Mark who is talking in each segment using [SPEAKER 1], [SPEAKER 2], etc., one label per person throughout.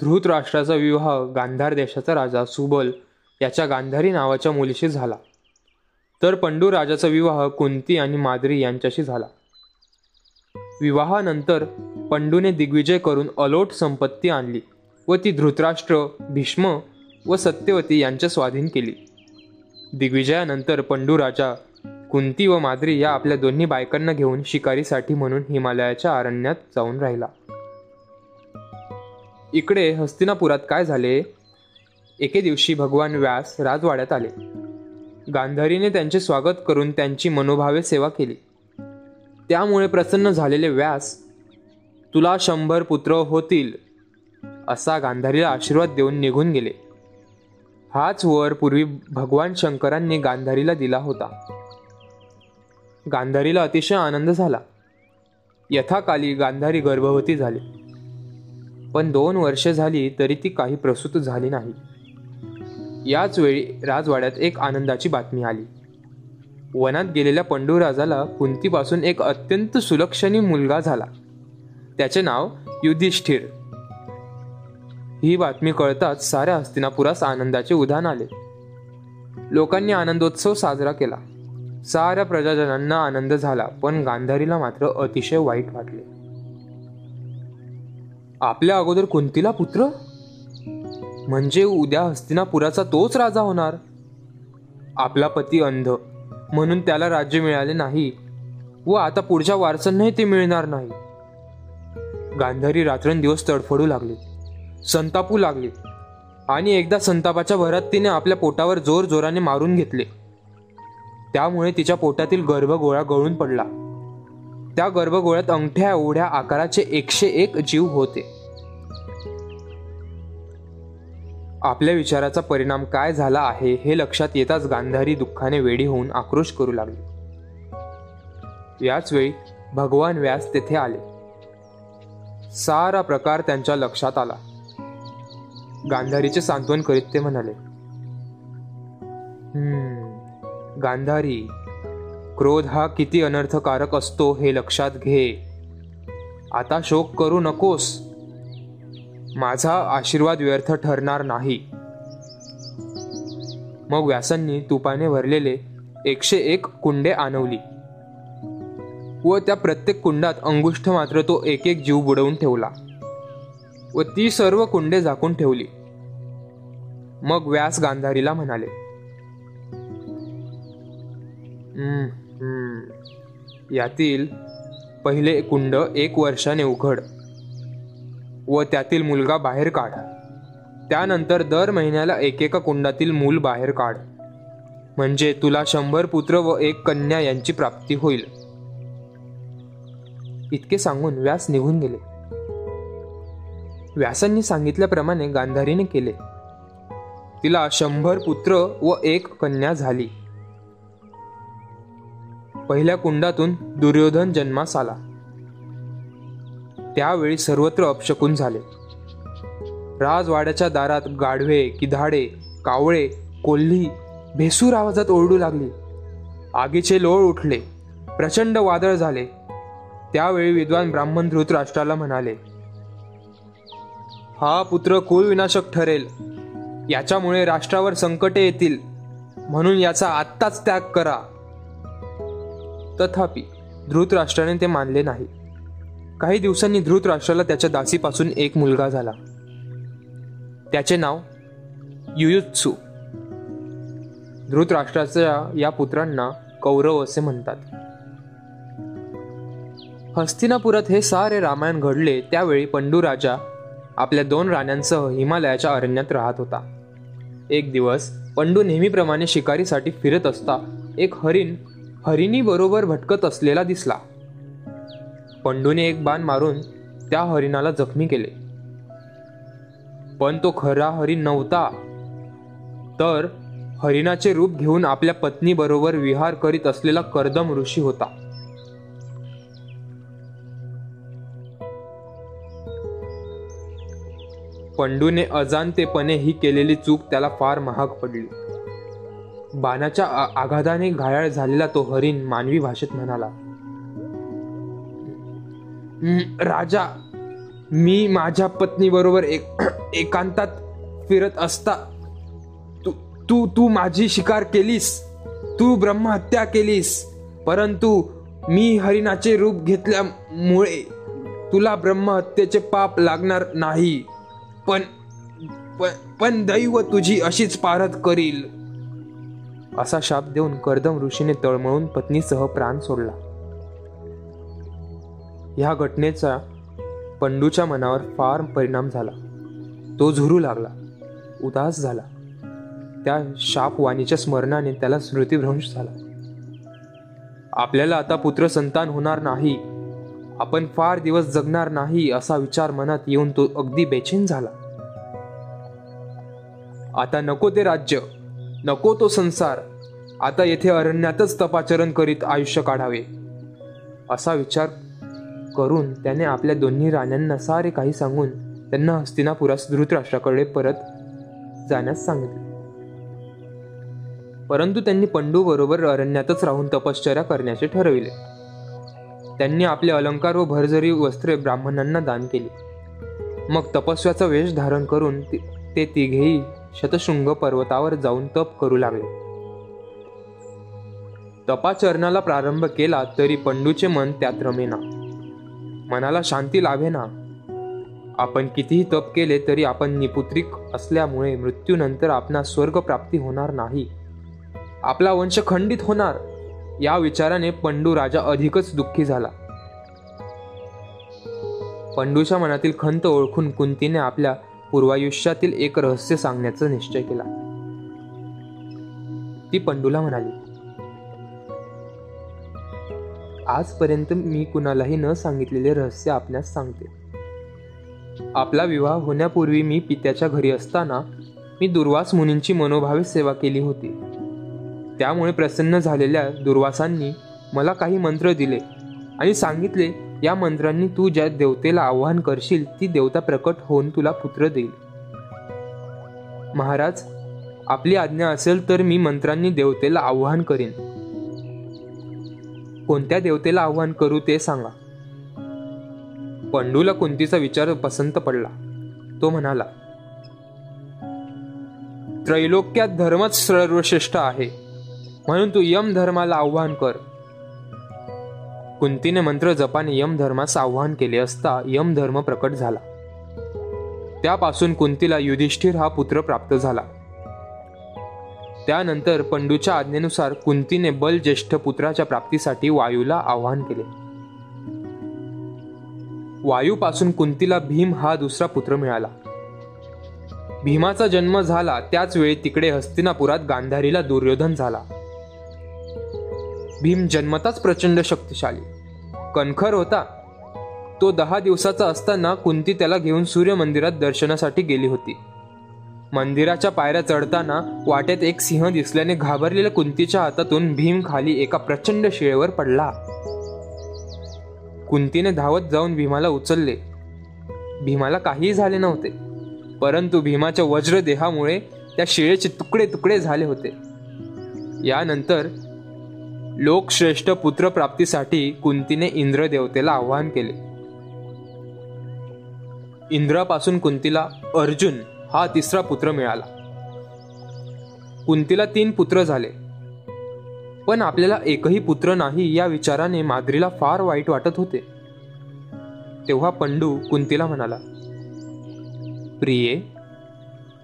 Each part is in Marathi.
[SPEAKER 1] धृतराष्ट्राचा विवाह गांधार देशाचा राजा सुबल याच्या गांधारी नावाच्या मुलीशी झाला. तर पंडू राजाचा विवाह कुंती आणि माद्री यांच्याशी झाला. विवाहानंतर पंडूने दिग्विजय करून अलोट संपत्ती आणली व ती धृतराष्ट्र भीष्म व सत्यवती यांच्या स्वाधीन केली. दिग्विजयानंतर पंडू राजा कुंती व माद्री या आपल्या दोन्ही बायकांना घेऊन शिकारीसाठी म्हणून हिमालयाच्या अरण्यात जाऊन राहिला. इकडे हस्तिनापुरात काय झाले? एके दिवशी भगवान व्यास राजवाड्यात आले. गांधारीने त्यांचे स्वागत करून त्यांची मनोभावे सेवा केली. त्यामुळे प्रसन्न झालेले व्यास तुला शंभर पुत्र होतील असा गांधारीला आशीर्वाद देऊन निघून गेले. हाच वर पूर्वी भगवान शंकरांनी गांधारीला दिला होता. गांधारीला अतिशय आनंद झाला. यथाकाली गांधारी गर्भवती झाली. पण दोन वर्षे झाली तरी ती काही प्रसूत झाली नाही. याच वेळी राजवाड्यात एक आनंदाची बातमी आली. वनात गेलेल्या पंडूराजाला कुंतीपासून एक अत्यंत सुलक्षणी मुलगा झाला. त्याचे नाव युधिष्ठिर. ही बातमी कळताच साऱ्या हस्तिनापुरास आनंदाचे उधाण आले. लोकांनी आनंदोत्सव साजरा केला. साऱ्या प्रजाजनांना आनंद झाला पण गांधारीला मात्र अतिशय वाईट वाटले. आपल्या अगोदर कुंतीला पुत्र? म्हणजे उद्या हस्तिनापुराचा तोच राजा होणार? आपला पती अंध म्हणून त्याला राज्य मिळाले नाही व आता पुढच्या वारसांनाही ते मिळणार नाही. गांधारी रात्रंदिवस तडफडू लागले संतापू लागले आणि एकदा संतापाच्या भरात तिने आपल्या पोटावर जोर जोराने मारून घेतले. त्यामुळे तिच्या पोटातील गर्भगोळा गळून पडला. त्या गर्भगोळ्यात अंगठ्या एवढ्या आकाराचे एकशे एक जीव होते. आपल्या विचाराचा परिणाम काय झाला आहे हे लक्षात येताच गांधारी दुःखाने वेडी होऊन आक्रोश करू लागली. याच वेळी भगवान व्यास तेथे आले. सारा प्रकार त्यांच्या लक्षात आला. गांधारीचे सांत्वन करीत ते म्हणाले गांधारी क्रोध हा किती अनर्थकारक असतो हे लक्षात घे. आता शोक करू नकोस. माझा आशीर्वाद व्यर्थ ठरणार नाही. मग व्यासांनी तुपाने भरलेले एकशे एक कुंडे आणवली व त्या प्रत्येक कुंडात अंगुष्ठ मात्र तो एक एक जीव बुडवून ठेवला व ती सर्व कुंडे झाकून ठेवली. मग व्यास गांधारीला म्हणाले यातील पहिले कुंड एक वर्षाने उघड. व त्यातील मुलगा बाहेर काढ. त्यानंतर दर महिन्याला एकेका कुंडातील मूल बाहेर काढ. म्हणजे तुला शंभर पुत्र व एक कन्या यांची प्राप्ती होईल. इतके सांगून व्यास निघून गेले. व्यासांनी सांगितल्याप्रमाणे गांधारीने केले. तिला शंभर पुत्र व एक कन्या झाली. पहिल्या कुंडातून दुर्योधन जन्मास आला. त्यावेळी सर्वत्र अपशकून झाले. राजवाड्याच्या दारात गाढवे किधाडे कावळे कोल्ही भेसूर आवाजात ओरडू लागली. आगीचे लोळ उठले. प्रचंड वादळ झाले. त्यावेळी विद्वान ब्राह्मण धृतराष्ट्राला म्हणाले हा पुत्र कुलविनाशक ठरेल. याच्यामुळे राष्ट्रावर संकटे येतील. म्हणून याचा आत्ताच त्याग करा. तथापि धृतराष्ट्राने ते मानले नाही. काही दिवसांनी धृतराष्ट्राला त्याच्या दासीपासून एक मुलगा झाला. त्याचे नाव युयुत्सू. धृतराष्ट्राच्या या पुत्रांना कौरव असे म्हणतात. हस्तिनापुरात हे सारे रामायण घडले त्यावेळी पंडू राजा आपल्या दोन राण्यांसह हिमालयाच्या अरण्यात राहत होता. एक दिवस पंडू नेहमीप्रमाणे शिकारीसाठी फिरत असता एक हरिण हरिणीबरोबर भटकत असलेला दिसला. पंडूने एक बाण मारून त्या हरिणाला जखमी केले. पण तो खरा हरिण नव्हता. तर हरिणाचे रूप घेऊन आपल्या पत्नी बरोबर विहार करीत असलेला कर्दम ऋषी होता. पंडूने अजाणतेपणे ही केलेली चूक त्याला फार महाग पडली. बाणाच्या आघाताने घायाळ झालेला तो हरिण मानवी भाषेत म्हणाला राजा मी माझ्या पत्नीबरोबर एक एकांतात फिरत असता. तू तू तू माझी शिकार केलीस. तू ब्रह्महत्या केलीस. परंतु मी हरिणाचे रूप घेतल्यामुळे तुला ब्रह्महत्येचे पाप लागणार नाही. पण पण- पण दैव तुझी अशीच पारद करील. असा शाप देऊन कर्दम ऋषीने तळमळून पत्नीसह प्राण सोडला. ह्या घटनेचा पंडूच्या मनावर फार परिणाम झाला. तो झुरू लागला उदास झाला. त्या शापवाणीच्या स्मरणाने त्याला स्मृतिभ्रंश झाला. आपल्याला आता पुत्र संतान होणार नाही आपण फार दिवस जगणार नाही असा विचार मनात येऊन तो अगदी बेचैन झाला. आता नको ते राज्य नको तो संसार आता येथे अरण्यातच तपाचरण करीत आयुष्य काढावे असा विचार करून त्याने आपल्या दोन्ही राण्यांना सारे काही सांगून त्यांना हस्तिनापुरास धृतराष्ट्राकडे परत जाण्यास सांगितले. परंतु त्यांनी पंडू बरोबर अरण्यातच राहून तपश्चर्या करण्याचे ठरविले. त्यांनी आपले अलंकार व भरजरी वस्त्रे ब्राह्मणांना दान केली. मग तपस्व्याचा वेश धारण करून ते- ते तिघेही शतशृंग पर्वतावर जाऊन तप करू लागले. तपाचरणाला प्रारंभ केला तरी पंडूचे मन त्यात रमेना. मनाला शांती लाभेना आपण कितीही तप केले तरी आपण निपुत्रिक असल्यामुळे मृत्यूनंतर आपणास स्वर्ग प्राप्ती होणार नाही. आपला वंश खंडित होणार या विचाराने पंडू राजा अधिकच दुःखी झाला. पंडूच्या मनातील खंत ओळखून कुंतीने आपल्या पूर्वायुष्यातील एक रहस्य सांगण्याचा निश्चय केला. ती पंडूला म्हणाली आजपर्यंत मी कुणालाही न सांगितलेले रहस्य आपणास सांगते. आपला विवाह होण्यापूर्वी मी पित्याच्या घरी असताना मी दुर्वास मुनींची मनोभावे सेवा केली होती. त्यामुळे प्रसन्न झालेल्या दुर्वासांनी मला काही मंत्र दिले आणि सांगितले या मंत्रांनी तू ज्या देवतेला आव्हान करशील ती देवता प्रकट होऊन तुला पुत्र देईल. महाराज आपली आज्ञा असेल तर मी मंत्रांनी देवतेला आव्हान करेन. कोणत्या देवतेला आव्हान करू ते सांगा. पंडूला कुंतीचा विचार पसंत पडला. तो म्हणाला त्रैलोक्यात धर्मच सर्वश्रेष्ठ आहे. म्हणून तू यम धर्माला आव्हान कर. कुंतीने मंत्र जपाने यम धर्मास आव्हान केले असता यम धर्म प्रकट झाला. त्यापासून कुंतीला युधिष्ठिर हा पुत्र प्राप्त झाला. त्यानंतर पंडूच्या आज्ञेनुसार कुंतीने बलज्येष्ठ पुत्राच्या प्राप्तीसाठी वायूला आवाहन केले. वायूपासून कुंतीला भीम हा दुसरा पुत्र मिळाला. भीमाचा जन्म झाला त्याच वेळी तिकडे हस्तिनापुरात गांधारीला दुर्योधन झाला. भीम जन्मताच प्रचंड शक्तिशाली. कणखर होता. तो दहा दिवसाचा असताना कुंती त्याला घेऊन सूर्य मंदिरात दर्शनासाठी गेली होती. मंदिराच्या पायऱ्या चढताना वाटेत एक सिंह दिसल्याने घाबरलेल्या कुंतीच्या हातातून भीम खाली एका प्रचंड शिळेवर पडला. कुंतीने धावत जाऊन भीमाला उचलले. भीमाला काहीही झाले नव्हते परंतु भीमाच्या वज्र देहामुळे त्या शिळेचे तुकडे तुकडे झाले होते. यानंतर लोकश्रेष्ठ पुत्रप्राप्तीसाठी कुंतीने इंद्रदेवतेला आवाहन केले. इंद्रापासून कुंतीला अर्जुन हा तिसरा पुत्र मिळाला. कुंतीला तीन पुत्र झाले. पण आपल्याला एकही पुत्र नाही या विचाराने माद्रीला फार वाईट वाटत होते. तेव्हा पंडू कुंतीला म्हणाला प्रिये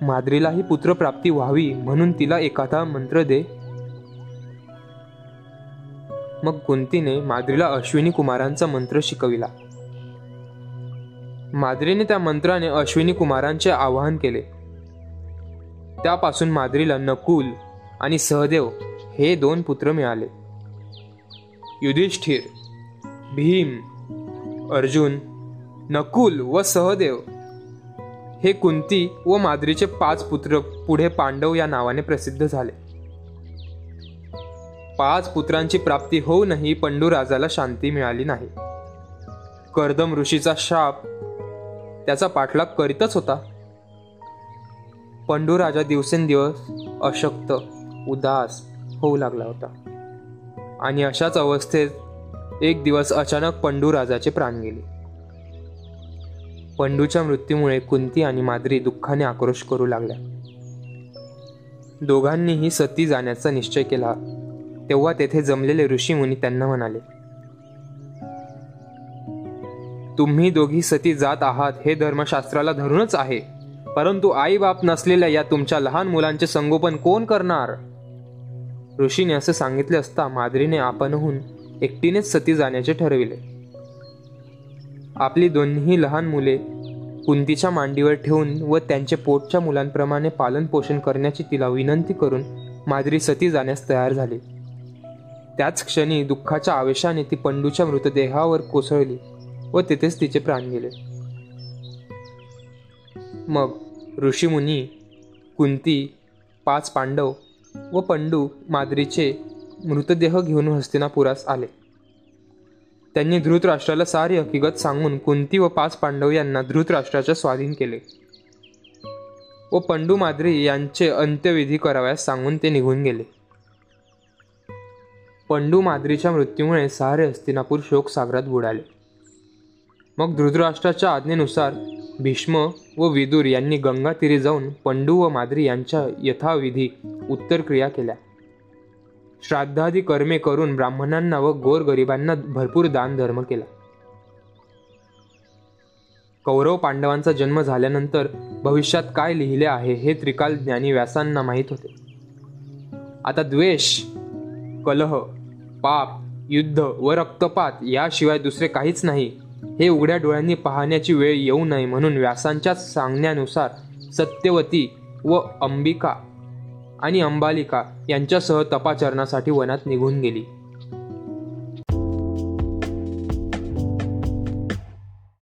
[SPEAKER 1] माद्रीलाही पुत्रप्राप्ती व्हावी म्हणून तिला एखादा मंत्र दे. मग कुंतीने माद्रीला अश्विनी कुमारांचा मंत्र शिकविला. माद्रीने त्या मंत्राने अश्विनी कुमारांचे आवाहन केले. त्यापासून माद्रीला नकुल आणि सहदेव हे दोन पुत्र मिळाले. युधिष्ठिर भीम अर्जुन नकुल व सहदेव हे कुंती व माद्रीचे पाच पुत्र पुढे पांडव या नावाने प्रसिद्ध झाले. पाच पुत्रांची प्राप्ती होऊनही पंडूराजाला शांती मिळाली नाही. कर्दम ऋषीचा शाप त्याचा पाठलाग करीतच होता. पंडूराजा दिवसेंदिवस अशक्त उदास होऊ लागला होता. आणि अशाच अवस्थेत एक दिवस अचानक पंडूराजाचे प्राण गेले. पंडूच्या मृत्यूमुळे कुंती आणि माद्री दुःखाने आक्रोश करू लागल्या. दोघांनीही सती जाण्याचा निश्चय केला. तेव्हा तेथे जमलेले ऋषीमुनी त्यांना म्हणाले तुम्ही दोघी सती जात आहात हे धर्मशास्त्राला धरूनच आहे. परंतु आई बाप नसलेल्या या तुमच्या लहान मुलांचे संगोपन कोण करणार? ऋषीने असे सांगितले असता माद्रीने आपणहून एकटीनेच सती जाण्याचे ठरविले. आपली दोन्ही लहान मुले कुंतीच्या मांडीवर ठेवून व त्यांचे पोटच्या मुलांप्रमाणे पालन पोषण करण्याची तिला विनंती करून माद्री सती जाण्यास तयार झाली. त्याच क्षणी दुःखाच्या आवेशाने ती पंडूच्या मृतदेहावर कोसळली. व तेथेच तिचे प्राण गेले. मग ऋषीमुनी कुंती पाच पांडव व पंडू माद्रीचे मृतदेह घेऊन हस्तिनापुरास आले. त्यांनी धृतराष्ट्राला सारी हकीकत सांगून कुंती व पाच पांडव यांना धृतराष्ट्राच्या स्वाधीन केले. व पंडू माद्री यांचे अंत्यविधी कराव्यास सांगून ते निघून गेले. पंडू माद्रीच्या मृत्यूमुळे सारे हस्तिनापूर शोकसागरात बुडाले. मग धृतराष्ट्राच्या आज्ञेनुसार भीष्म व विदुर यांनी गंगा तीरी जाऊन पंडू व माद्री यांच्या यथाविधी उत्तर क्रिया केल्या. श्राद्धादी कर्मे करून ब्राह्मणांना व गोरगरिबांना भरपूर दान धर्म केला. कौरव पांडवांचा जन्म झाल्यानंतर भविष्यात काय लिहिले आहे हे त्रिकाल ज्ञानी व्यासांना माहीत होते. आता द्वेष कलह पाप युद्ध व रक्तपात याशिवाय दुसरे काहीच नाही. हे उघड्या डोळ्यांनी पाहण्याची वेळ येऊ नये म्हणून व्यासांच्या सांगण्यानुसार सत्यवती व अंबिका आणि अंबालिका यांच्यासह तपाचरणासाठी वनात निघून गेली.